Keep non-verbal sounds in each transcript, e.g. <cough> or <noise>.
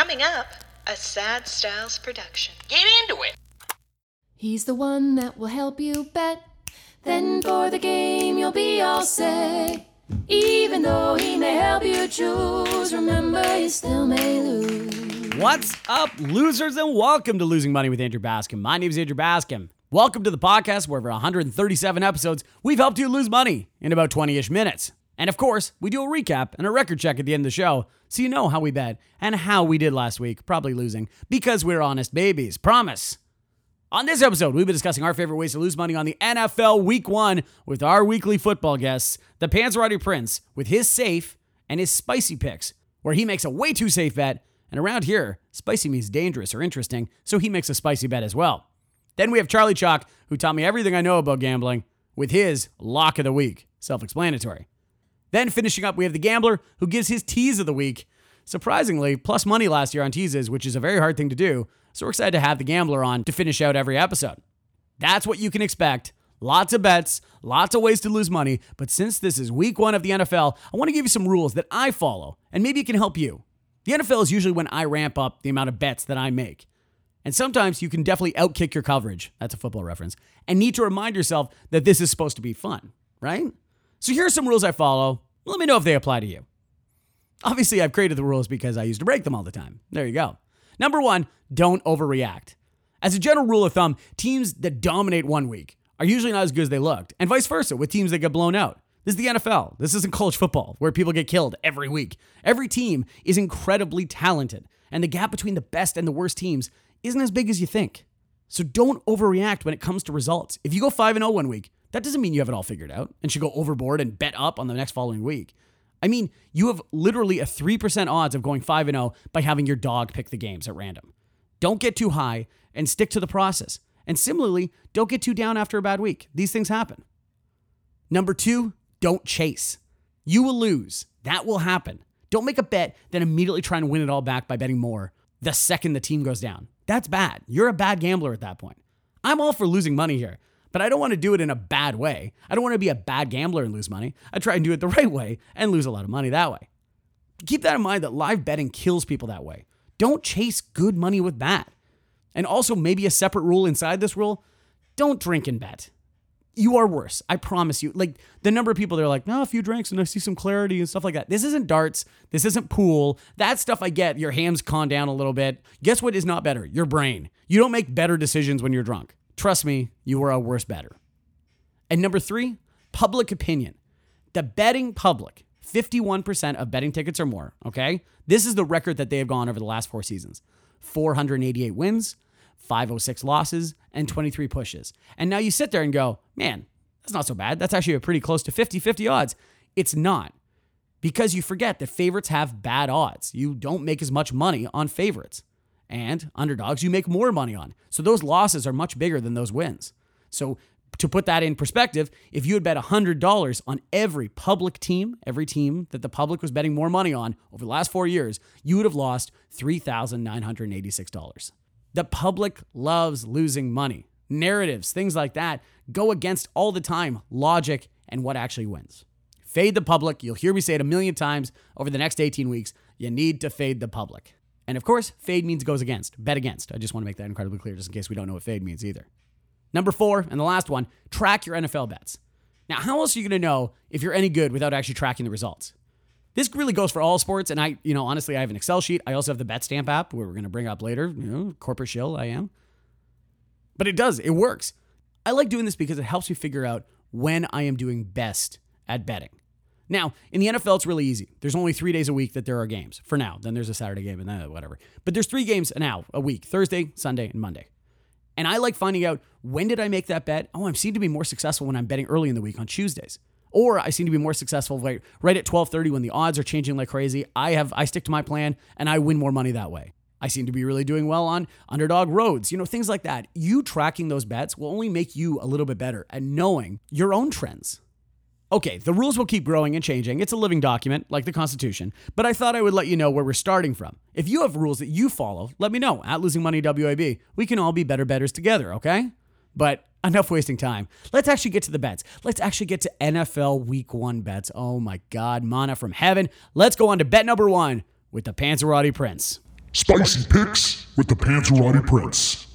Coming up, a Sad Styles production. Get into it. He's the one that will help you bet. Then for the game, you'll be all set. Even though he may help you choose, remember you still may lose. What's up, losers, and welcome to Losing Money with Andrew Bascom. My name is Andrew Bascom. Welcome to the podcast where over 137 episodes, we've helped you lose money in about 20 ish minutes. And of course, we do a recap and a record check at the end of the show so you know how we bet and how we did last week, probably losing, because we're honest babies. Promise. On this episode, we've been discussing our favorite ways to lose money on the NFL Week 1 with our weekly football guests, the Panzerotti Prince, with his safe and his spicy picks, where he makes a way too safe bet, and around here, spicy means dangerous or interesting, so he makes a spicy bet as well. Then we have Charlie Chalk, who taught me everything I know about gambling, with his lock of the week. Self explanatory. Then finishing up, we have the gambler who gives his tease of the week. Surprisingly, plus money last year on teases, which is a very hard thing to do. So we're excited to have the gambler on to finish out every episode. That's what you can expect. Lots of bets, lots of ways to lose money. But since this is week one of the NFL, I want to give you some rules that I follow, and maybe it can help you. The NFL is usually when I ramp up the amount of bets that I make. And sometimes you can definitely outkick your coverage. That's a football reference. And need to remind yourself that this is supposed to be fun, right? So here are some rules I follow. Let me know if they apply to you. Obviously, I've created the rules because I used to break them all the time. There you go. Number one, don't overreact. As a general rule of thumb, teams that dominate one week are usually not as good as they looked, and vice versa with teams that get blown out. This is the NFL. This isn't college football where people get killed every week. Every team is incredibly talented, and the gap between the best and the worst teams isn't as big as you think. So don't overreact when it comes to results. If you go 5 0 one week, that doesn't mean you have it all figured out and should go overboard and bet up on the next following week. I mean, you have literally a 3% odds of going 5 0 by having your dog pick the games at random. Don't get too high and stick to the process. And similarly, don't get too down after a bad week. These things happen. Number two, don't chase. You will lose. That will happen. Don't make a bet, then immediately try and win it all back by betting more the second the team goes down. That's bad. You're a bad gambler at that point. I'm all for losing money here, but I don't want to do it in a bad way. I don't want to be a bad gambler and lose money. I try and do it the <laughs> right way and lose a lot of money that way. Keep that in mind that live betting kills people that way. Don't chase good money with bad. And also, maybe a separate rule inside this rule don't drink and bet. You are worse. I promise you. Like the number of people that are like, no, a few drinks and I see some clarity and stuff like that. This isn't darts. This isn't pool. That stuff I get. Your ham's calm down a little bit. Guess what is not better? Your brain. You don't make better decisions when you're drunk. Trust me, you are a worse better. And number three, public opinion. The betting public, 51% of betting tickets or more, okay? This is the record that they have gone over the last four seasons 488 wins, 506 losses, and 23 pushes. And now you sit there and go, man, that's not so bad. That's actually a pretty close to 50 50 odds. It's not because you forget that favorites have bad odds. You don't make as much money on favorites. And underdogs, you make more money on. So those losses are much bigger than those wins. So to put that in perspective, if you had bet $100 on every public team, every team that the public was betting more money on over the last four years, you would have lost $3,986. The public loves losing money. Narratives, things like that, go against all the time logic and what actually wins. Fade the public. You'll hear me say it a million times over the next 18 weeks. You need to fade the public. And of course, fade means goes against, bet against. I just want to make that incredibly clear just in case we don't know what fade means either. Number four, and the last one, track your NFL bets. Now, how else are you going to know if you're any good without actually tracking the results? This really goes for all sports, and I, you know, honestly, I have an Excel sheet. I also have the BetStamp app, where we're going to bring up later. You know, corporate shill, I am. But it does, it works. I like doing this because it helps me figure out when I am doing best at betting. Now, in the NFL, it's really easy. There's only three days a week that there are games for now. Then there's a Saturday game and then whatever. But there's three games now a week Thursday, Sunday, and Monday. And I like finding out when did I make that bet? Oh, I seem to be more successful when I'm betting early in the week on Tuesdays. Or I seem to be more successful right, right at 12:30 when the odds are changing like crazy. I have I stick to my plan and I win more money that way. I seem to be really doing well on underdog roads, you know, things like that. You tracking those bets will only make you a little bit better at knowing your own trends. Okay, the rules will keep growing and changing. It's a living document, like the Constitution, but I thought I would let you know where we're starting from. If you have rules that you follow, let me know at Losing Money WAB. We can all be better betters together, okay? But enough wasting time. Let's actually get to the bets. Let's actually get to NFL Week 1 bets. Oh my God, mana from heaven. Let's go on to bet number one with the Panzerotti Prince. Spicy Picks with the Panzerotti Prince.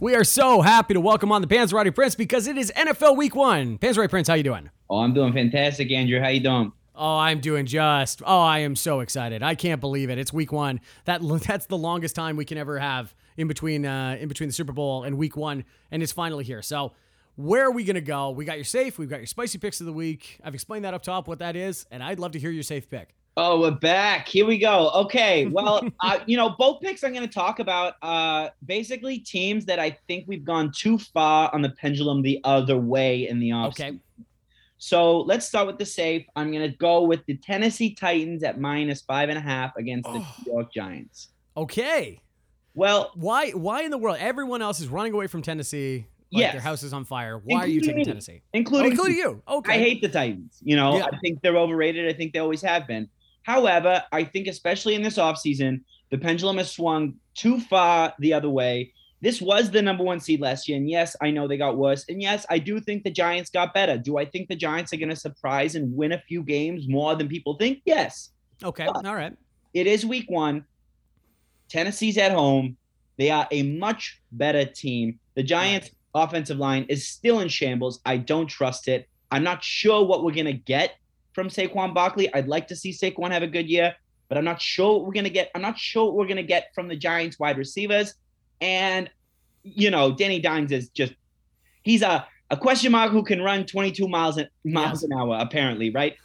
We are so happy to welcome on the Panzerotti Prince because it is NFL Week One. Panzerotti Prince, how you doing? Oh, I'm doing fantastic, Andrew. How you doing? Oh, I'm doing just. Oh, I am so excited. I can't believe it. It's Week One. That <laughs> that's the longest time we can ever have in between uh, in between the Super Bowl and Week One, and it's finally here. So. Where are we going to go? We got your safe. We've got your spicy picks of the week. I've explained that up top what that is, and I'd love to hear your safe pick. Oh, we're back. Here we go. Okay. <laughs> Well, uh, you know, both picks I'm going to talk about uh, basically teams that I think we've gone too far on the pendulum the other way in the offseason. Okay. So let's start with the safe. I'm going to go with the Tennessee Titans at minus five and a half against the Oh. New York Giants. Okay. Well, Why? Why in the world? Everyone else is running away from Tennessee. Like Yes. their house is on fire. Why are you taking Including. Tennessee? Oh, including, including you. Okay. I hate the Titans. You know, Yeah. I think they're overrated. I think they always have been. However, I think especially in this offseason, the pendulum has swung too far the other way. This was the number one seed last year. And yes, I know they got worse. And yes, I do think the Giants got better. Do I think the Giants are going to surprise and win a few games more than people think? Yes. Okay. All right. It is week one. Tennessee's at home. They are a much better team. The Giants' offensive line is still in shambles. I don't trust it. I'm not sure what we're going to get from Saquon Barkley. I'd like to see Saquon have a good year, but I'm not sure what we're going to get. I'm not sure what we're going to get from the Giants wide receivers. And, you know, Danny Dimes is just, he's a, a question mark who can run 22 miles, an- miles an hour, apparently, right?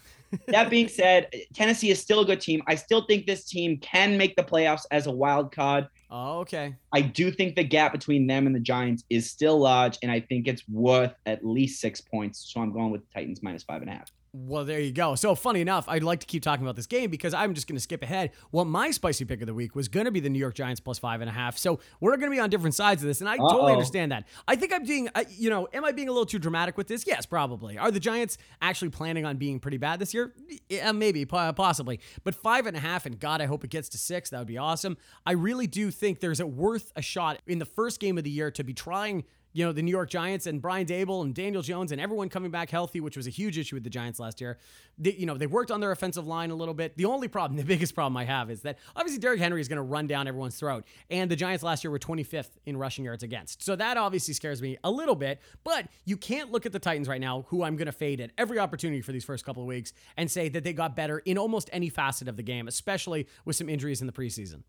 that being <laughs> said, Tennessee is still a good team. I still think this team can make the playoffs as a wild card. Oh, okay. I do think the gap between them and the Giants is still large, and I think it's worth at least six points. So I'm going with Titans minus five and a half. Well, there you go. So, funny enough, I'd like to keep talking about this game because I'm just going to skip ahead. Well, my spicy pick of the week was going to be the New York Giants plus five and a half. So, we're going to be on different sides of this, and I totally Uh-oh. understand that. I think I'm being, you know, am I being a little too dramatic with this? Yes, probably. Are the Giants actually planning on being pretty bad this year? Yeah, maybe, possibly. But five and a half, and God, I hope it gets to six. That would be awesome. I really do think there's a worth a shot in the first game of the year to be trying you know, the New York Giants and Brian Daboll and Daniel Jones and everyone coming back healthy, which was a huge issue with the Giants last year. They, you know, they worked on their offensive line a little bit. The only problem, <laughs> the biggest problem I have is that obviously Derrick Henry is going to run down everyone's throat. And the Giants last year were 25th in rushing yards against. So that obviously scares me a little bit. But you can't look at the Titans right now, who I'm going to fade at every opportunity for these first couple of weeks, and say that they got better in almost any facet of the game, especially with some injuries in the preseason.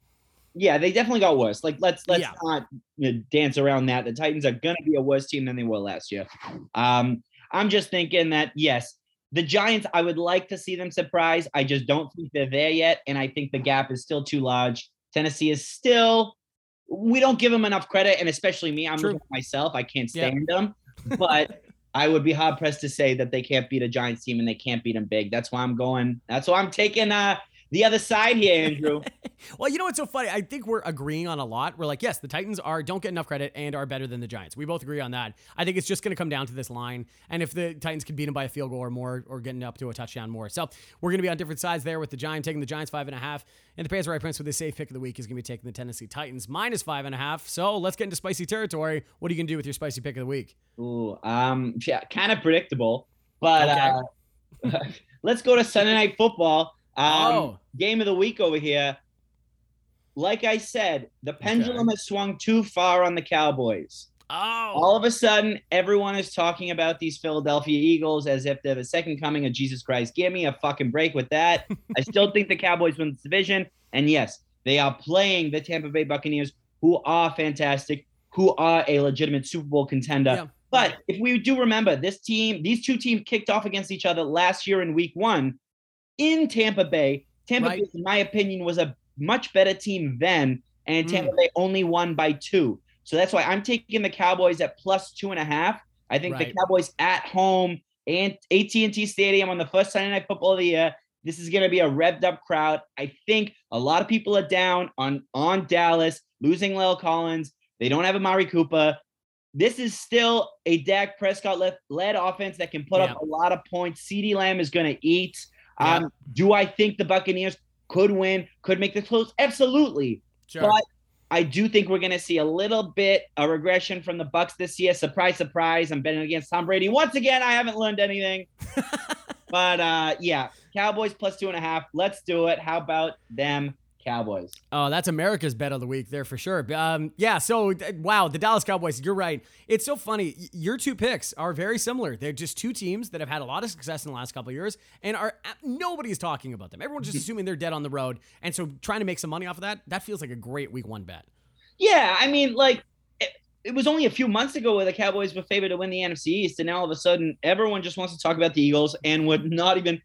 Yeah, they definitely got worse. Like let's let's Yeah. not you know, dance around that. The Titans are going to be a worse team than they were last year. Um, I'm just thinking that yes, the Giants. I would like to see them surprise. I just don't think they're there yet, and I think the gap is still too large. Tennessee is still. We don't give them enough credit, and especially me. I'm myself. I can't Yeah. stand them, <laughs> but I would be hard pressed to say that they can't beat a Giants team and they can't beat them big. That's why I'm going. That's why I'm taking uh the other side here, Andrew. <laughs> Well, you know what's so funny? I think we're agreeing on a lot. We're like, yes, the Titans are don't get enough credit and are better than the Giants. We both agree on that. I think it's just going to come down to this line, and if the Titans can beat them by a field goal or more, or getting up to a touchdown more. So we're going to be on different sides there with the Giants taking the Giants five and a half, and the Panzerotti Prince with the safe pick of the week is going to be taking the Tennessee Titans minus five and a half. So let's get into spicy territory. What are you going to do with your spicy pick of the week? Ooh, um, yeah, kind of predictable, but uh, <laughs> let's go to Sunday Night Football. Um, Oh. game of the week over here. Like I said, the pendulum has swung too far on the Cowboys. Oh, All of a sudden, everyone is talking about these Philadelphia Eagles as if they're the second coming of Jesus Christ. Give me a fucking break with that. I <laughs> still think the Cowboys win this division. And yes, they are playing the Tampa Bay Buccaneers, who are fantastic, who are a legitimate Super Bowl contender. Yeah. But if we do remember, this team, these two teams kicked off against each other last year in week one in Tampa Bay. Tampa Right. Bay, in my opinion, was a much better team then, and Mm. Tampa Bay only won by two. So that's why I'm taking the Cowboys at plus two and a half. I think Right. the Cowboys at home and AT&T Stadium on the first Sunday night football of the year. This is going to be a revved up crowd. I think a lot of people are down on on Dallas losing La'el Collins. They don't have Amari Cooper. This is still a Dak Prescott led, led offense that can put Yeah. up a lot of points. CeeDee Lamb is going to eat. Yeah. Um, do I think the Buccaneers could win, could make this close? Absolutely. sure. But I do think we're going to see a little bit a regression from the Bucks this year. Surprise, surprise! I'm betting against Tom Brady once again. I haven't learned anything. <laughs> but uh, yeah, Cowboys plus two and a half. Let's do it. How about them Cowboys. Oh, that's America's bet of the week there for sure. Um, yeah. So, uh, wow, the Dallas Cowboys. You're right. It's so funny. Your two picks are very similar. They're just two teams that have had a lot of success in the last couple of years, and are nobody's talking about them. Everyone's just <laughs> assuming they're dead on the road, and so trying to make some money off of that. That feels like a great week one bet. Yeah, I mean, like it, it was only a few months ago where the Cowboys were favored to win the NFC East, and now all of a sudden everyone just wants to talk about the Eagles and would not even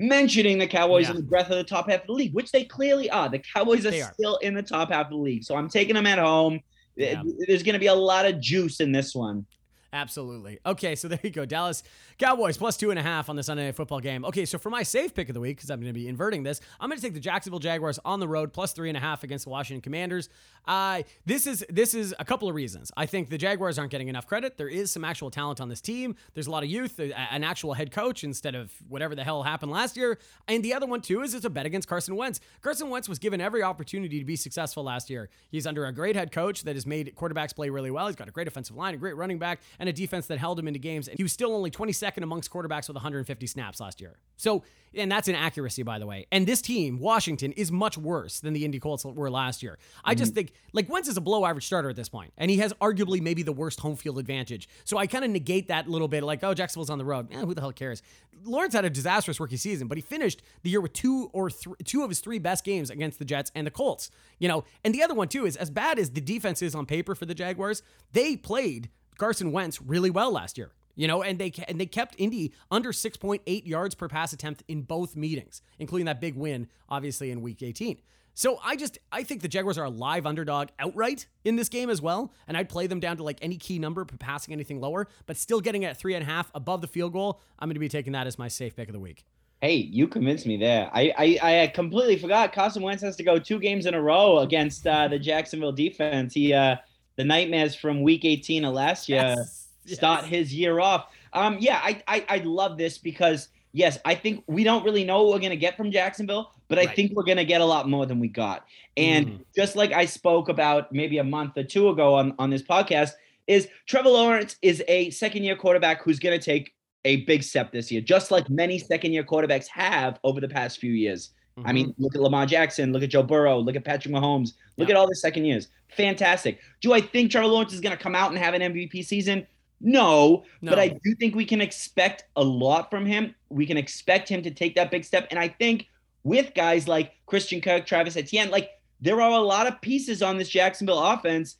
mentioning the Cowboys Yeah. in the breath of the top half of the league, which they clearly are. The Cowboys are, are. still in the top half of the league, so I'm taking them at home. Yeah. There's going to be a lot of juice in this one. Absolutely. Okay, so there you go. Dallas Cowboys plus two and a half on the Sunday Night Football game. Okay, so for my safe pick of the week, because I'm going to be inverting this, I'm going to take the Jacksonville Jaguars on the road plus three and a half against the Washington Commanders. Uh, this is this is a couple of reasons. I think the Jaguars aren't getting enough credit. There is some actual talent on this team. There's a lot of youth, an actual head coach instead of whatever the hell happened last year. And the other one too is it's a bet against Carson Wentz. Carson Wentz was given every opportunity to be successful last year. He's under a great head coach that has made quarterbacks play really well. He's got a great offensive line, a great running back, and a defense that held him into games. And he was still only 22nd amongst quarterbacks with 150 snaps last year. So, and that's an accuracy, by the way. And this team, Washington, is much worse than the Indy Colts were last year. I just think, like, Wentz is a below average starter at this point, and he has arguably maybe the worst home field advantage. So I kind of negate that a little bit, like, oh, Jacksonville's on the road. Eh, who the hell cares? Lawrence had a disastrous rookie season, but he finished the year with two or three, two of his three best games against the Jets and the Colts. You know, and the other one too is as bad as the defense is on paper for the Jaguars, they played Carson Wentz really well last year. You know, and they and they kept Indy under 6.8 yards per pass attempt in both meetings, including that big win, obviously in Week 18. So I just I think the Jaguars are a live underdog outright in this game as well, and I'd play them down to like any key number, passing anything lower, but still getting at three and a half above the field goal. I'm going to be taking that as my safe pick of the week. Hey, you convinced me there. I I, I completely forgot Carson Wentz has to go two games in a row against uh, the Jacksonville defense. He uh, the nightmares from Week 18 of last year Yes. Start his year off. Um, yeah, I, I I love this because yes, I think we don't really know what we're gonna get from Jacksonville, but I Right. think we're gonna get a lot more than we got. And Mhm. just like I spoke about maybe a month or two ago on on this podcast, is Trevor Lawrence is a second year quarterback who's gonna take a big step this year, just like many second year quarterbacks have over the past few years. I Mm-hmm. mean, look at Lamar Jackson, look at Joe Burrow, look at Patrick Mahomes, look Yeah. at all the second years. Fantastic. Do I think Trevor Lawrence is going to come out and have an MVP season? No, No. but I do think we can expect a lot from him. We can expect him to take that big step. And I think with guys like Christian Kirk, Travis Etienne, like there are a lot of pieces on this Jacksonville offense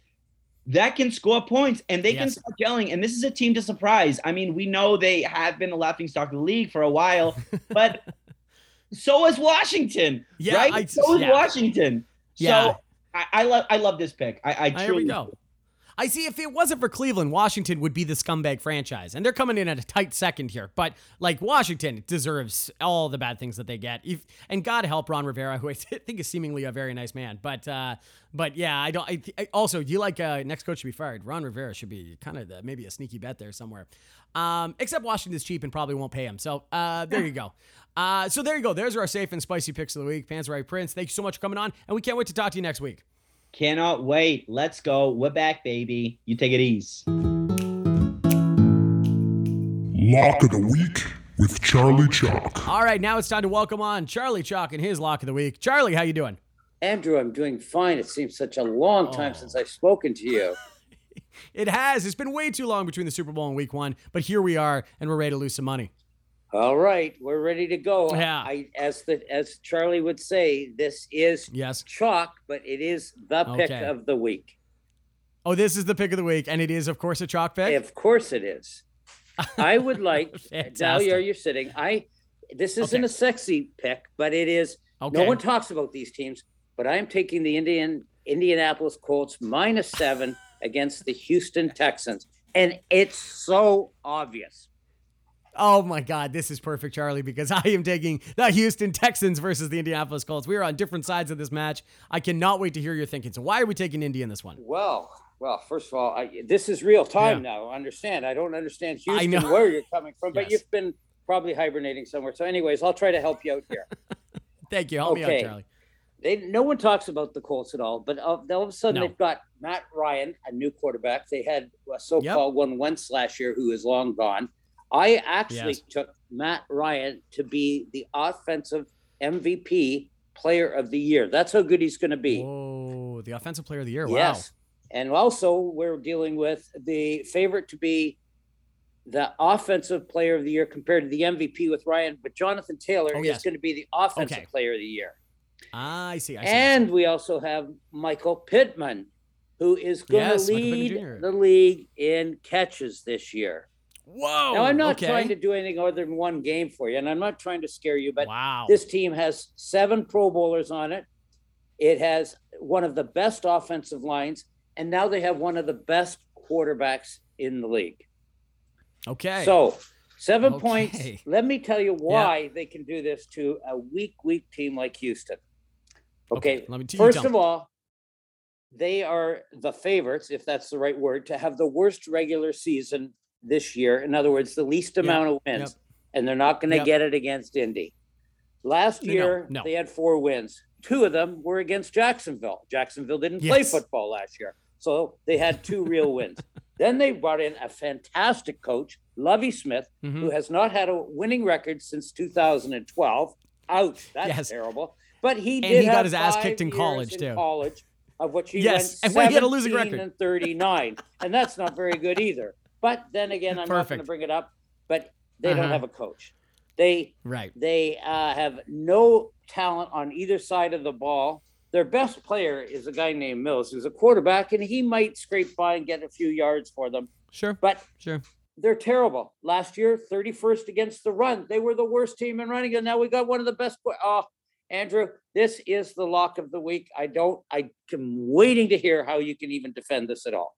that can score points and they can Yes. start gelling. And this is a team to surprise. I mean, we know they have been the laughing stock of the league for a while, <laughs> but so is Washington, Yeah, right? I- so is yeah. Washington. Yeah. So I, I love I love this pick. I, I There truly we go. I see. If it wasn't for Cleveland, Washington would be the scumbag franchise, and they're coming in at a tight second here. But like Washington deserves all the bad things that they get. If, and God help Ron Rivera, who I <laughs> think is seemingly a very nice man. But uh, but yeah, I don't. I, I also you like uh, next coach to be fired. Ron Rivera should be kind of the, maybe a sneaky bet there somewhere. Um, except Washington's cheap and probably won't pay him. So uh, there you go. Uh, so there you go. There's our safe and spicy picks of the week. Panzerotti Prince. Thank you so much for coming on, and we can't wait to talk to you next week. Cannot wait. Let's go. We're back, baby. You take it easy. Lock of the Week with Charlie Chalk. All right, now it's time to welcome on Charlie Chalk and his lock of the week. Charlie, how you doing? Andrew, I'm doing fine. It seems such a long time since I've spoken to you. <laughs> It has. It's been way too long between the Super Bowl and Week One, but here we are, and we're ready to lose some money. All right, we're ready to go. Yeah. I, as the as Charlie would say, this is Yes. chalk, but it is the pick Okay. of the week. Oh, this is the pick of the week, and it is, of course, a chalk pick. Of course, it is. <laughs> I would like <laughs> you're you're sitting. I this isn't Okay. a sexy pick, but it is. Okay. No one talks about these teams, but I am taking the Indian Indianapolis Colts minus seven <laughs> against the Houston Texans, and it's so obvious. Oh my God, this is perfect, Charlie, because <laughs> I am taking the Houston Texans versus the Indianapolis Colts. We are on different sides of this match. I cannot wait to hear your thinking. So, why are we taking Indy in this one? Well, well, first of all, I, this is real time now. Understand? I don't understand Houston know. where you're coming from, but you've been probably hibernating somewhere. So, anyways, I'll try to help you out here. <laughs> Thank you. Help me Okay. out, Charlie. they no one talks about the Colts at all, but all, all of a sudden No. they've got Matt Ryan, a new quarterback. They had a so-called one Wentz last year, who is long gone. I actually Yes. took Matt Ryan to be the offensive MVP player of the year. That's how good he's going to be. Whoa, the offensive player of the year. Wow. Yes. And also, we're dealing with the favorite to be the offensive player of the year compared to the MVP with Ryan, but Jonathan Taylor Oh, is going to be the offensive Okay. player of the year. I see. I see. And we also have Michael Pittman, who is going Yes, to lead the league in catches this year. Whoa. now, I'm not okay. trying to do anything other than one game for you, and I'm not trying to scare you, but wow. this team has seven Pro Bowlers on it. It has one of the best offensive lines, and now they have one of the best quarterbacks in the league. okay. So, seven Okay. points. Let me tell you why they can do this to a weak, weak team like Houston. Okay. Let me you First of all, they are the favorites, if that's the right word, to have the worst regular season this year. In other words, the least amount of wins, and they're not going to Yep. get it against Indy. Last No, year, no. they had four wins. Two of them were against Jacksonville. Jacksonville didn't play Yes. football last year, so they had two real <laughs> wins. Then they brought in a fantastic coach, Lovie Smith, Mhm. who has not had a winning record since 2012. Ouch, that's Yes. terrible. But he And did he got have his ass five kicked in years college, in too. College, of which he Yes, went and when he had a losing 17 record. and 39, and that's not very good either. But then again, I'm not going to bring it up. But they Uh-huh. don't have a coach. They Right. they uh, have no talent on either side of the ball. Their best player is a guy named Mills, who's a quarterback, and he might scrape by and get a few yards for them. Sure. But Sure. they're terrible. Last year, 31st against the run. They were the worst team in running, and now we got one of the best. Oh, Andrew, this is the lock of the week. I don't. I am waiting to hear how you can even defend this at all.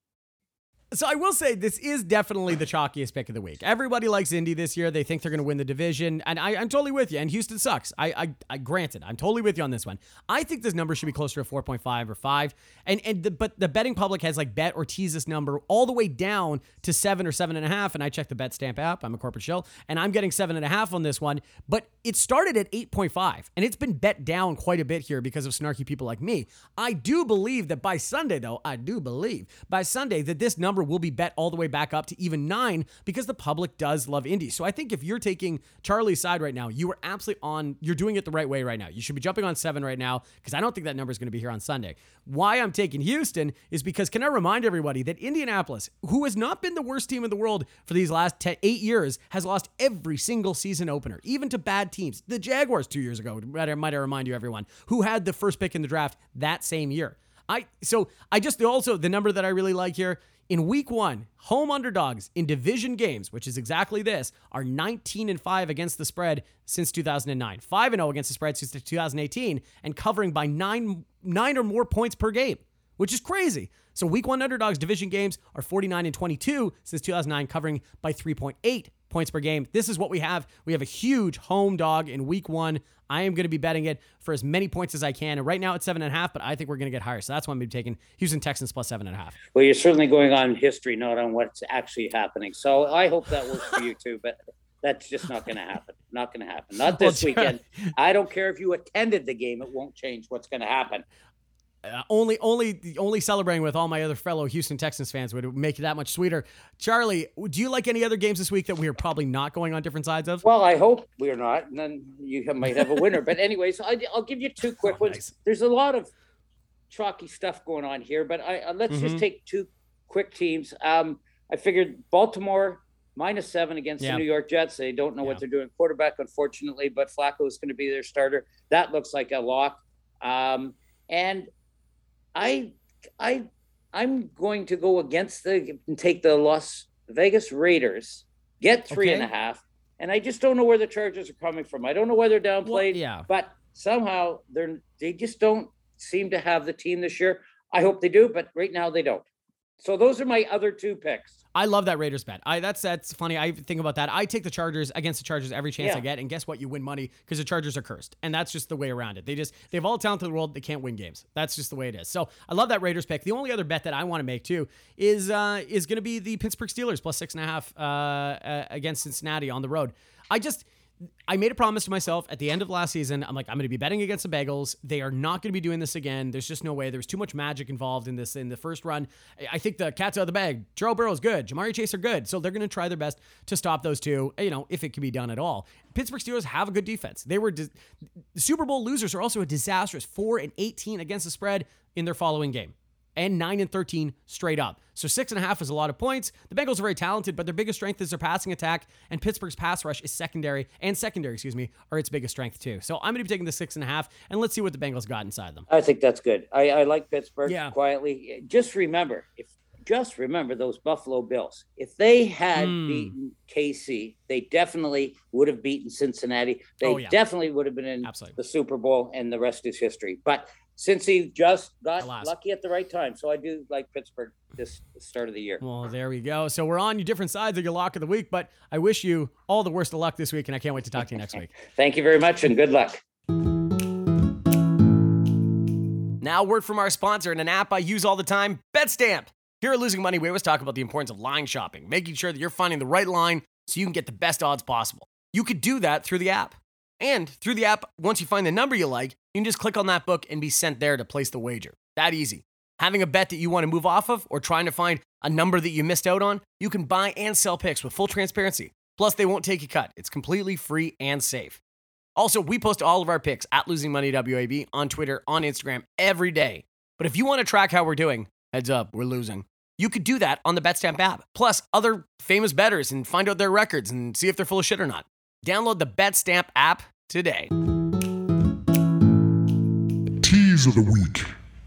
So I will say this is definitely the chalkiest pick of the week. Everybody likes Indy this year. They think they're going to win the division, and I, I'm totally with you. And Houston sucks. I, I, I granted, I'm totally with you on this one. I think this number should be closer to 4.5 or five. And and the, but the betting public has like bet or tease this number all the way down to seven or seven and a half. And I checked the Bet Stamp app. I'm a corporate shill, and I'm getting seven and a half on this one. But it started at 8.5, and it's been bet down quite a bit here because of snarky people like me. I do believe that by Sunday, though, I do believe by Sunday that this number will be bet all the way back up to even nine because the public does love Indy. So I think if you're taking Charlie's side right now, you are absolutely on, you're doing it the right way right now. You should be jumping on seven right now because I don't think that number is going to be here on Sunday. Why I'm taking Houston is because can I remind everybody that Indianapolis, who has not been the worst team in the world for these last 10, eight years, has lost every single season opener, even to bad teams. The Jaguars two years ago, might I, might I remind you, everyone, who had the first pick in the draft that same year. I so I just also the number that I really like here in week one, home underdogs in division games, which is exactly this, are 19 and 5 against the spread since 2009, 5 and 0 against the spread since 2018, and covering by nine nine or more points per game, which is crazy. So week one underdogs division games are 49 and 22 since 2009, covering by 3.8 points per game. This is what we have. We have a huge home dog in week one. I am going to be betting it for as many points as I can. And right now it's seven and a half, but I think we're going to get higher. So that's why I'm going to be taking Houston Texans plus seven and a half. Well, you're certainly going on history, not on what's actually happening. So I hope that works for you too. But that's just not going to happen. Not going to happen. Not this Char- <laughs> weekend. I don't care if you attended the game; it won't change what's going to happen. Uh, only, only, only celebrating with all my other fellow Houston Texans fans would make it that much sweeter. Charlie, do you like any other games this week that we are probably not going on different sides of? Well, I hope we're not, and then you might have a winner. but anyways, I, I'll give you two <laughs> quick Oh, ones. nice. There's a lot of chalky stuff going on here, but I uh, let's Mhm. just take two quick teams. Um, I figured Baltimore minus seven against Yeah. the New York Jets. They don't know Yeah. what they're doing quarterback, unfortunately, but Flacco is going to be their starter. That looks like a lock. Um, and I, I, I'm going to go against the and take the Las Vegas Raiders. Get three and a half, and I just don't know where the Chargers are coming from. I don't know why they're downplayed, Well, yeah. but somehow they're they just don't seem to have the team this year. I hope they do, but right now they don't. So those are my other two picks. I love that Raiders bet. I that's that's funny. I think about that. I take the Chargers against the Chargers every chance Yeah. I get, and guess what? You win money because the Chargers are cursed, and that's just the way around it. They just they have all the talent in the world. They can't win games. That's just the way it is. So I love that Raiders pick. The only other bet that I want to make too is uh is going to be the Pittsburgh Steelers plus six and a half uh, uh against Cincinnati on the road. I just I made a promise to myself at the end of last season. I'm like, I'm going to be betting against the Bengals. They are not going to be doing this again. There's just no way. There's too much magic involved in this. In the first run, I think the cat's out of the bag. Joe Burrow is good. Ja'Marr Chase are good. So they're going to try their best to stop those two. You know, if it can be done at all. Pittsburgh Steelers have a good defense. They were di- Super Bowl losers are also a disastrous four and 18 against the spread in their following game and 9 and 13 straight up. So six and a half is a lot of points. The Bengals are very talented, but their biggest strength is their passing attack, and Pittsburgh's pass rush is secondary, and secondary, excuse me, are its biggest strength too. So I'm going to be taking the six and a half, and let's see what the Bengals got inside them. I think that's good. I, I like Pittsburgh Yeah. quietly. Just remember, if just remember those Buffalo Bills. If they had Hmm. beaten KC, they definitely would have beaten Cincinnati. They Oh, yeah. definitely would have been in Absolutely. the Super Bowl, and the rest is history. But since he just got lucky at the right time, so I do like Pittsburgh this start of the year. Well, there we go. So we're on your different sides of your lock of the week, but I wish you all the worst of luck this week, and I can't wait to talk to you next week. <laughs> Thank you very much, and good luck. Now, word from our sponsor and an app I use all the time, BetStamp. Here at Losing Money, we always talk about the importance of line shopping, making sure that you're finding the right line so you can get the best odds possible. You could do that through the app. And through the app, once you find the number you like, you can just click on that book and be sent there to place the wager. That easy. Having a bet that you want to move off of or trying to find a number that you missed out on, you can buy and sell picks with full transparency. Plus, they won't take a cut. It's completely free and safe. Also, we post all of our picks at Losing Money WAB on Twitter, on Instagram every day. But if you want to track how we're doing, heads up, we're losing. You could do that on the BetStamp app. Plus, other famous bettors and find out their records and see if they're full of shit or not. Download the BetStamp app today. Tease of the week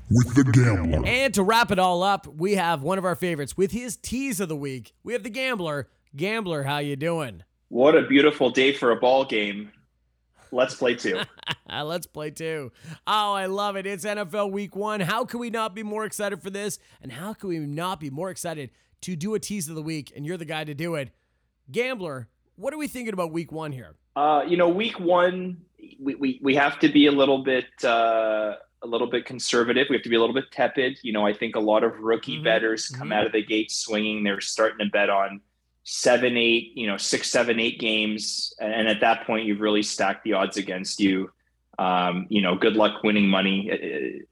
with the gambler. And to wrap it all up, we have one of our favorites with his tease of the week. We have the gambler. Gambler, how you doing? What a beautiful day for a ball game. Let's play two. <laughs> Let's play two. Oh, I love it. It's NFL week one. How can we not be more excited for this? And how can we not be more excited to do a tease of the week? And you're the guy to do it. Gambler, what are we thinking about week one here? Uh, you know, week one, we, we, we have to be a little bit uh, a little bit conservative. We have to be a little bit tepid. You know, I think a lot of rookie Mhm, bettors come mhm. out of the gate swinging. They're starting to bet on seven, eight, you know, six, seven, eight games, and at that point, you've really stacked the odds against you. Um, you know, good luck winning money. Uh,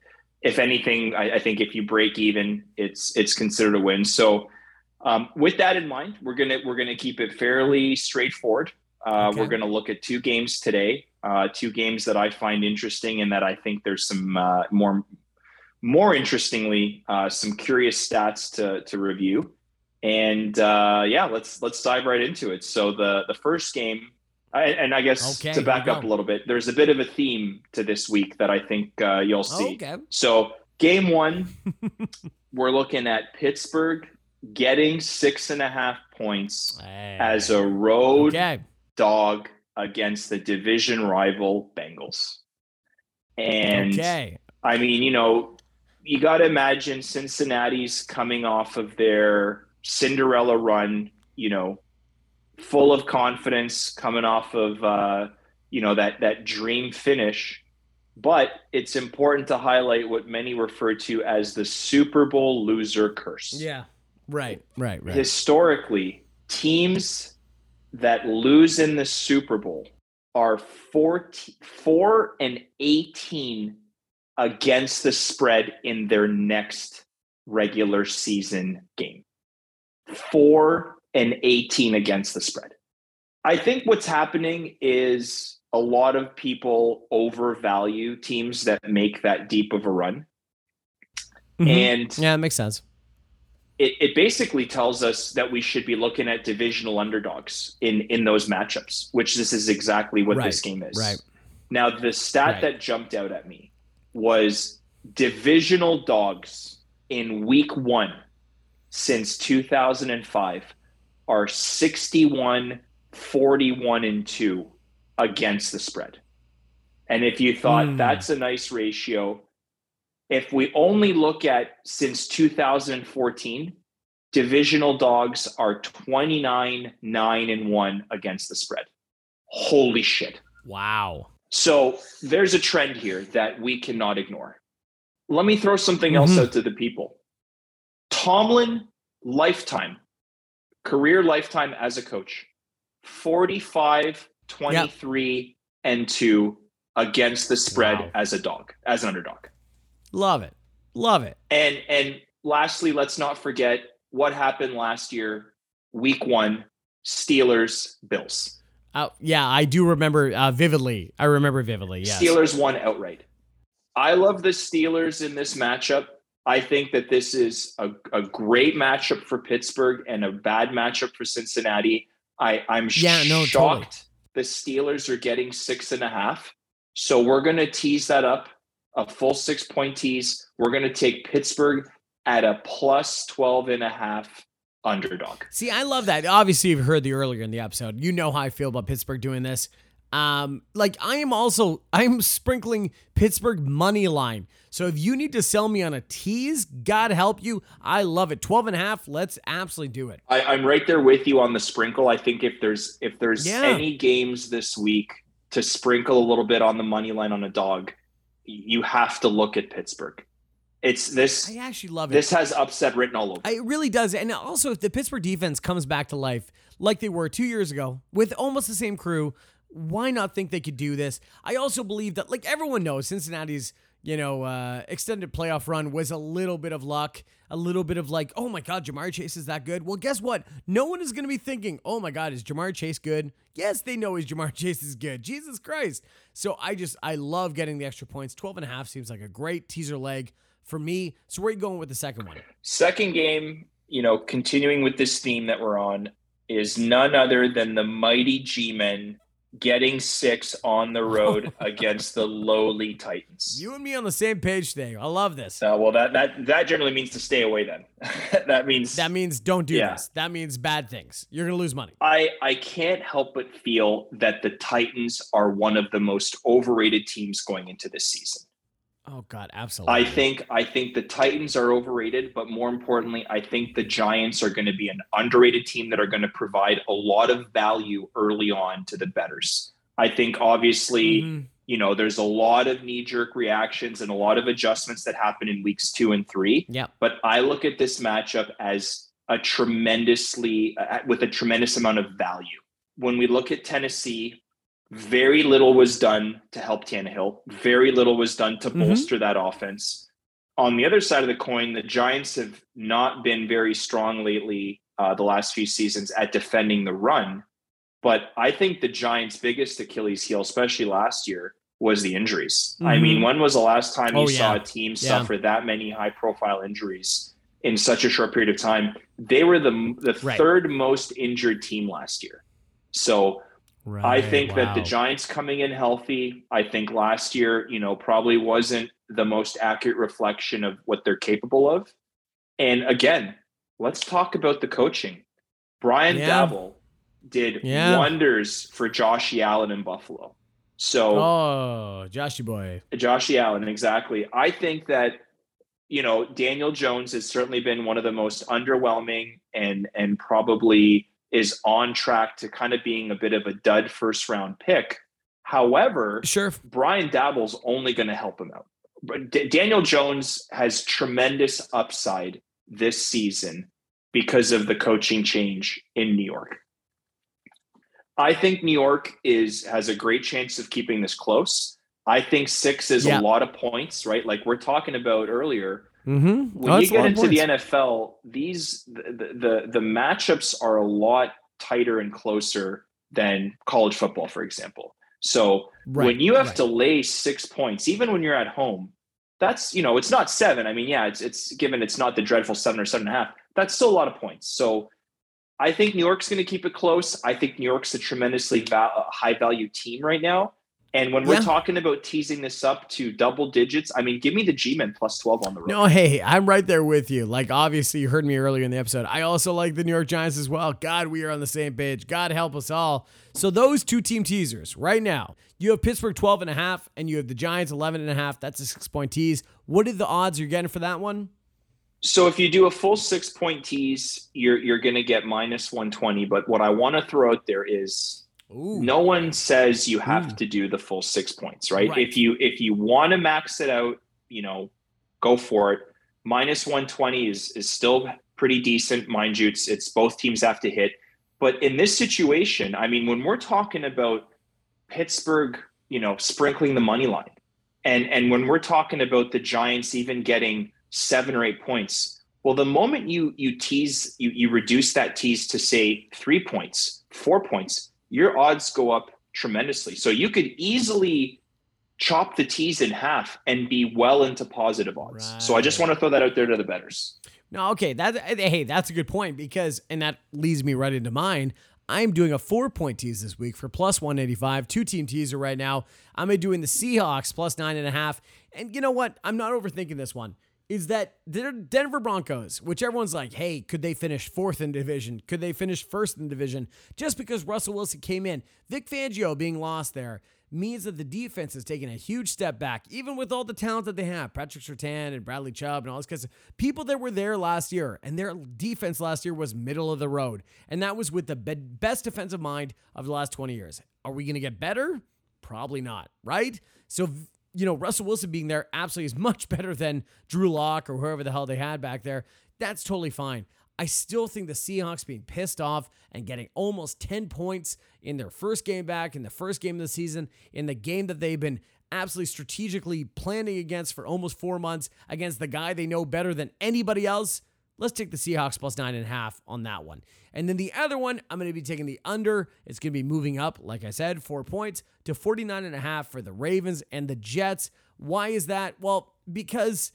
If anything, I, I think if you break even, it's it's considered a win. So. Um, with that in mind, we're gonna we're gonna keep it fairly straightforward. Uh, Okay. We're going to look at two games today, uh, two games that I find interesting, and that I think there's some uh, more, more interestingly, uh, some curious stats to to review. And uh, yeah, let's let's dive right into it. So the the first game, I, and I guess Okay, to back up a little bit, there's a bit of a theme to this week that I think uh, you'll see. Okay. So game one, <laughs> we're looking at Pittsburgh getting six and a half points as a road Okay. dog against the division rival Bengals. And Okay. I mean, you know, you got to imagine Cincinnati's coming off of their Cinderella run, you know, full of confidence, coming off of uh, you know that that dream finish. But it's important to highlight what many refer to as the Super Bowl loser curse Yeah. Right. Right. Right. historically, teams that lose in the Super Bowl are 14, 4 and 18 against the spread in their next regular season game. 4 and 18 against the spread. I think what's happening is a lot of people overvalue teams that make that deep of a run. Mhm. And yeah, it makes sense. It, it basically tells us that we should be looking at divisional underdogs in in those matchups, which this is exactly what this game is. right. Now, the stat Right. that jumped out at me was divisional dogs in week one since 2005 are 61, 41, and 2 against the spread. And if you thought Hmm. that's a nice ratio, if we only look at since 2014, divisional dogs are 29, 9, and 1 against the spread. Holy shit. Wow. So there's a trend here that we cannot ignore. Let me throw something else Mhm. out to the people. Tomlin, lifetime, career lifetime as a coach, 45 23 and 2 against the spread Wow. as a dog, as an underdog. Love it. Love it. And and lastly, let's not forget what happened last year, week 1, Steelers Bills. Uh, yeah, I do remember uh, vividly. I remember vividly. Yes. Steelers won outright. I love the Steelers in this matchup. I think that this is a, a great matchup for Pittsburgh and a bad matchup for Cincinnati. I, I'm Yeah, no, shocked the Steelers are getting six and a half. So we're going to tease that up, a full six point tease. We're going to take Pittsburgh at a plus 12 and a half underdog. See, I love that. Obviously, you've heard the earlier in the episode. You know how I feel about Pittsburgh doing this. Um, like I am also I'm sprinkling Pittsburgh money line. So if you need to sell me on a tease, God help you. I love it. 12 and a half. Let's absolutely do it. I, I'm right there with you on the sprinkle. I think if there's if there's Yeah. any games this week to sprinkle a little bit on the money line on a dog, you have to look at Pittsburgh. It's this I actually love it. this has upset written all over. it. It really does. And also, if the Pittsburgh defense comes back to life like they were two years ago with almost the same crew, why not think they could do this? I also believe that, like everyone knows, Cincinnati's you know uh, extended playoff run was a little bit of luck, a little bit of like, oh my God, Ja'Marr Chase is that good. Well, guess what? No one is going to be thinking, oh my God, is Ja'Marr Chase good? Yes, they know is Ja'Marr <laughs> Chase is good. Jesus Christ. So I just I love getting the extra points. 12 and a half seems like a great teaser leg for me. So where are you going with the second one? Second game, you know, continuing with this theme that we're on, is none other than the mighty G-men getting six on the road <laughs> against the lowly Titans. You and me on the same page today. I love this. Uh, well, that that that generally means to stay away. Then <laughs> that means That means don't do Yeah. this. That means bad things. You're gonna lose money. I I can't help but feel that the Titans are one of the most overrated teams going into this season. Oh God, absolutely. I think I think the Titans are overrated, but more importantly, I think the Giants are going to be an underrated team that are going to provide a lot of value early on to the betters. I think obviously, Mhm. you know, there's a lot of knee-jerk reactions and a lot of adjustments that happen in weeks 2 and 3. Yeah. But I look at this matchup as a tremendously uh, with a tremendous amount of value. When we look at Tennessee, very little was done to help Tannehill. Very little was done to Mhm. bolster that offense. On the other side of the coin, the Giants have not been very strong lately, uh, the last few seasons, at defending the run. But I think the Giants' biggest Achilles heel, especially last year, was the injuries. I Mhm. mean, when was the last time Oh, you saw yeah. a team Yeah. suffer that many high-profile injuries in such a short period of time? They were the the Right. third most injured team last year. So I Right, think that the. Giants coming in healthy, I think last year, you know, probably wasn't the most accurate reflection of what they're capable of. And again, let's talk about the coaching. Brian Yeah. Daboll did Yeah. wonders for Josh Allen in Buffalo. So Oh, Joshy boy. Josh Allen, exactly. I think that you know Daniel Jones has certainly been one of the most underwhelming and and probably is on track to kind of being a bit of a dud first round pick. However, Sure. Brian Daboll's only going to help him out. But D- Daniel Jones has tremendous upside this season because of the coaching change in New York. I think New York is has a great chance of keeping this close. I think six is Yeah. a lot of points, right? Like we're talking about earlier. Mm-hmm. When you get into the NFL, these the, the the matchups are a lot tighter and closer than college football, for example. So when you have to lay six points, even when you're at home, that's you know it's not seven. I mean, yeah, it's it's given it's not the dreadful seven or seven and a half. That's still a lot of points. So I think New York's going to keep it close. I think New York's a tremendously val- high value team right now. And when we're Yeah. talking about teasing this up to double digits, I mean, give me the G-men plus twelve on the road. No, hey, I'm right there with you. Like, obviously, you heard me earlier in the episode. I also like the New York Giants as well. God, we are on the same page. God help us all. So, those two team teasers right now, you have Pittsburgh 12 and a half, and you have the Giants 11 and a half. That's a six point tease. What are the odds you're getting for that one? So if you do a full six point tease, you're you're going to get minus 120. But what I want to throw out there is Ooh. no one says you have Ooh. to do the full six points, right? Right. If you if you want to max it out, you know, go for it. Minus 120 is is still pretty decent, mind you. It's it's both teams have to hit. But in this situation, I mean, when we're talking about Pittsburgh, you know, sprinkling the money line. And and when we're talking about the Giants even getting seven or eight points, well, the moment you you tease you you reduce that tease to say three points, four points, your odds go up tremendously. So you could easily chop the tease in half and be well into positive odds. So I just want to throw that out there to the betters. No, okay, that hey, that's a good point because, and that leads me right into mine. I'm doing a four point tease this week for plus 185, two team teaser right now. I'm doing the Seahawks plus nine and a half. And you know what? I'm not overthinking this one. Is that the Denver Broncos, which everyone's like, hey, could they finish fourth in division? Could they finish first in division? Just because Russell Wilson came in, Vic Fangio being lost there means that the defense is taking a huge step back, even with all the talent that they have. Patrick Surtain and Bradley Chubb and all this kind of people that were there last year, and their defense last year was middle of the road. And that was with the be- best defensive mind of the last 20 years. Are we going to get better? Probably not, right? So, you know, Russell Wilson being there absolutely is <laughs> much better than Drew Lock or whoever the hell they had back there. That's totally fine. I still think the Seahawks being pissed off and getting almost 10 points in their first game back, in the first game of the season, in the game that they've been absolutely strategically planning against for almost four months against the guy they know better than anybody else. Let's take the Seahawks plus nine and a half on that one. And then the other one, I'm going to be taking the under. It's going to be moving up, like I said, four points to 49 and a half for the Ravens and the Jets. Why is that? Well, because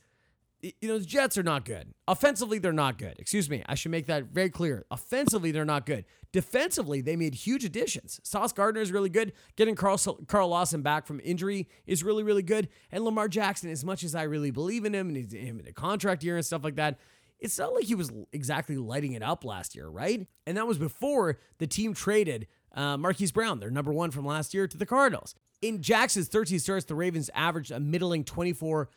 you know, the Jets are not good. Offensively, they're not good. Excuse me. I should make that very clear. Offensively, they're not good. Defensively, they made huge additions. Sauce Gardner is really good. Getting Carl, Carl Lawson back from injury is really, really good. And Lamar Jackson, as much as I really believe in him and he's him in a contract year and stuff like that, it's not like he was exactly lighting it up last year, right? And that was before the team traded uh, Marquise Brown, their number one from last year, to the Cardinals. In Jackson's 13 starts, the Ravens averaged a middling 24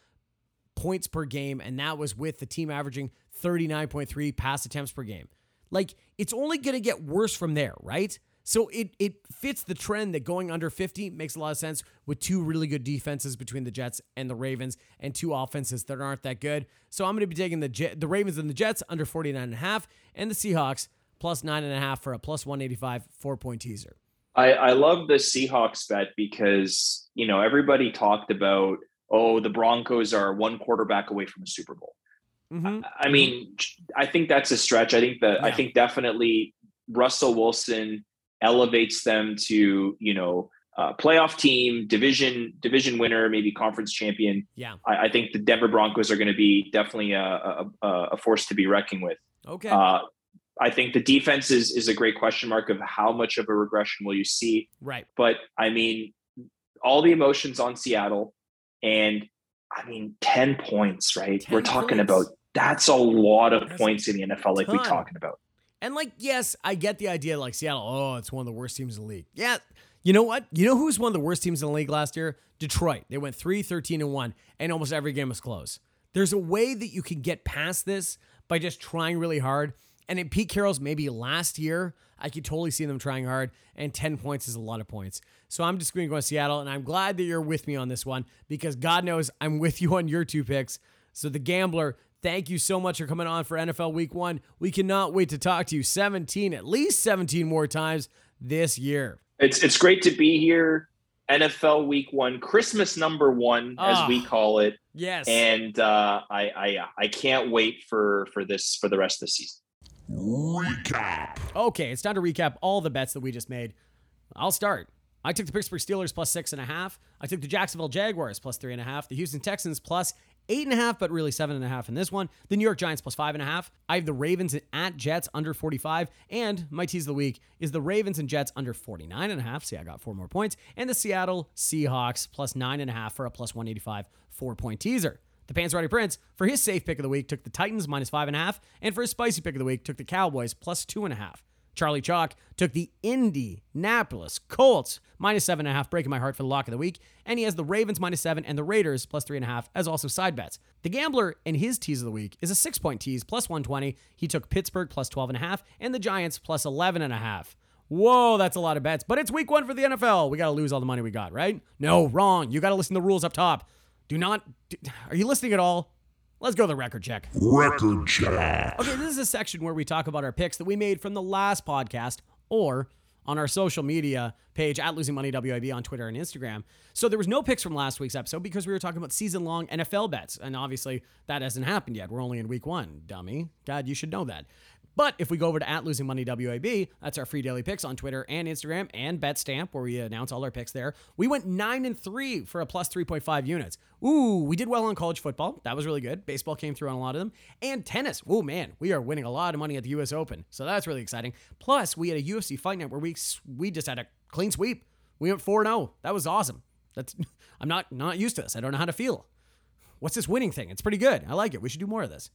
points per game, and that was with the team averaging 39.3 pass attempts per game. Like, it's only going to get worse from there, right? So it it fits the trend that going under 50 makes a lot of sense with two really good defenses between the Jets and the Ravens and two offenses that aren't that good. So I'm going to be taking the the Ravens and the Jets under 49 and a half and the Seahawks plus nine and a half for a plus 185 four point teaser. I, I love the Seahawks bet because you know everybody talked about oh the Broncos are one quarterback away from a Super Bowl. Mm-hmm. I mean, I think that's a stretch. I think that I think definitely Russell Wilson elevates them to you know uh, playoff team, division division winner, maybe conference champion. Yeah. I, I think the Denver Broncos are going to be definitely a, a, a force to be reckoned with. Okay. Uh, I think the defense is is a great question mark of how much of a regression will you see. right. But I mean, all the emotions on Seattle, and I mean, ten points, right? 10 We're talking points. about that's a lot of That's points in the NFL, like we're talking about. And like, yes, I get the idea. Like Seattle, oh, it's one of the worst teams in the league. Yeah, you know what? You know who's one of the worst teams in the league last year? Detroit. They went 3 13 and 1, and almost every game was close. There's a way that you can get past this by just trying really hard. And in Pete Carroll's maybe last year, I could totally see them trying hard, and 10 points is a lot of points. So I'm just going to go with Seattle, and I'm glad that you're with me on this one because God knows I'm with you on your two picks. So the gambler, thank you so much for coming on for NFL Week One. We cannot wait to talk to you 17, at least 17 more times this year. It's it's great to be here. NFL Week One, Christmas number one, as Ah. we call it, Yes. and uh, I I I can't wait for for this for the rest of the season. Recap. Okay, it's time to recap all the bets that we just made. I'll start. I took the Pittsburgh Steelers plus six and a half. I took the Jacksonville Jaguars plus three and a half. The Houston Texans plus eight and a half, but really seven and a half in this one. The New York Giants plus five and a half. I have the Ravens at Jets under 45. And my tease of the week is the Ravens and Jets under 49 and a half. See, I got four more points. And the Seattle Seahawks plus nine and a half for a plus 185 four point teaser. The Panzerotti Prince, for his safe pick of the week, took the Titans minus five and a half, and for his spicy pick of the week, took the Cowboys plus two and a half. Charlie Chalk took the Indianapolis Colts minus seven and a half, breaking my heart for the lock of the week, and he has the Ravens minus seven and the Raiders plus three and a half as also side bets. The Gambler in his tease of the week is a six point tease plus 120. He took Pittsburgh plus 12 and a half and the Giants plus 11 and a half. Whoa, that's a lot of bets, but it's week one for the NFL. We got to lose all the money we got, right? No, wrong. You got to listen to the rules up top. Do not. do- are you listening at all? Let's go to the record check. Record check. Okay, this is a section where we talk about our picks that we made from the last podcast or on our social media page at Losing Money WIB on Twitter and Instagram. So there was no picks from last week's episode because we were talking about season long NFL bets. And obviously that hasn't happened yet. We're only in week one, dummy. God, you should know that. But if we go over to at Losing Money WAB, that's our free daily picks on Twitter and Instagram and BetStamp, where we announce all our picks there. We went nine and three for a plus 3.5 units. Ooh, we did well on college football. That was really good. Baseball came through on a lot of them. And tennis. Ooh, man, we are winning a lot of money at the US Open. So that's really exciting. Plus, we had a UFC fight night where we we just had a clean sweep. We went 4-0. That was awesome. That's <laughs> I'm not not used to this. I don't know how to feel. What's this winning thing? It's pretty good. I like it. We should do more of this.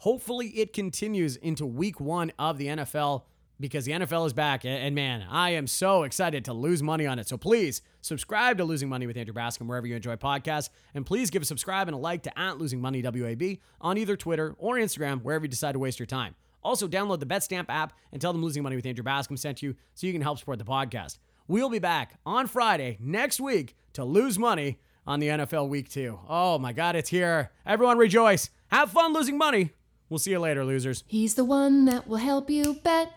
Hopefully, it continues into week one of the NFL because the NFL is back. And man, I am so excited to lose money on it. So please subscribe to Losing Money with Andrew Bascom wherever you enjoy podcasts. And please give a subscribe and a like to at Losing Money WAB on either Twitter or Instagram, wherever you decide to waste your time. Also, download the BetStamp app and tell them Losing Money with Andrew Bascom sent you so you can help support the podcast. We'll be back on Friday next week to lose money on the NFL week two. Oh my God, it's here. Everyone rejoice. Have fun losing money. We'll see you later, losers. He's the one that will help you bet.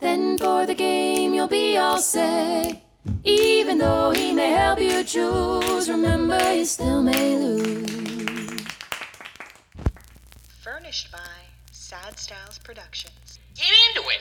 Then for the game, you'll be all set. Even though he may help you choose, remember you still may lose. Furnished by Sad Styles Productions. Get into it.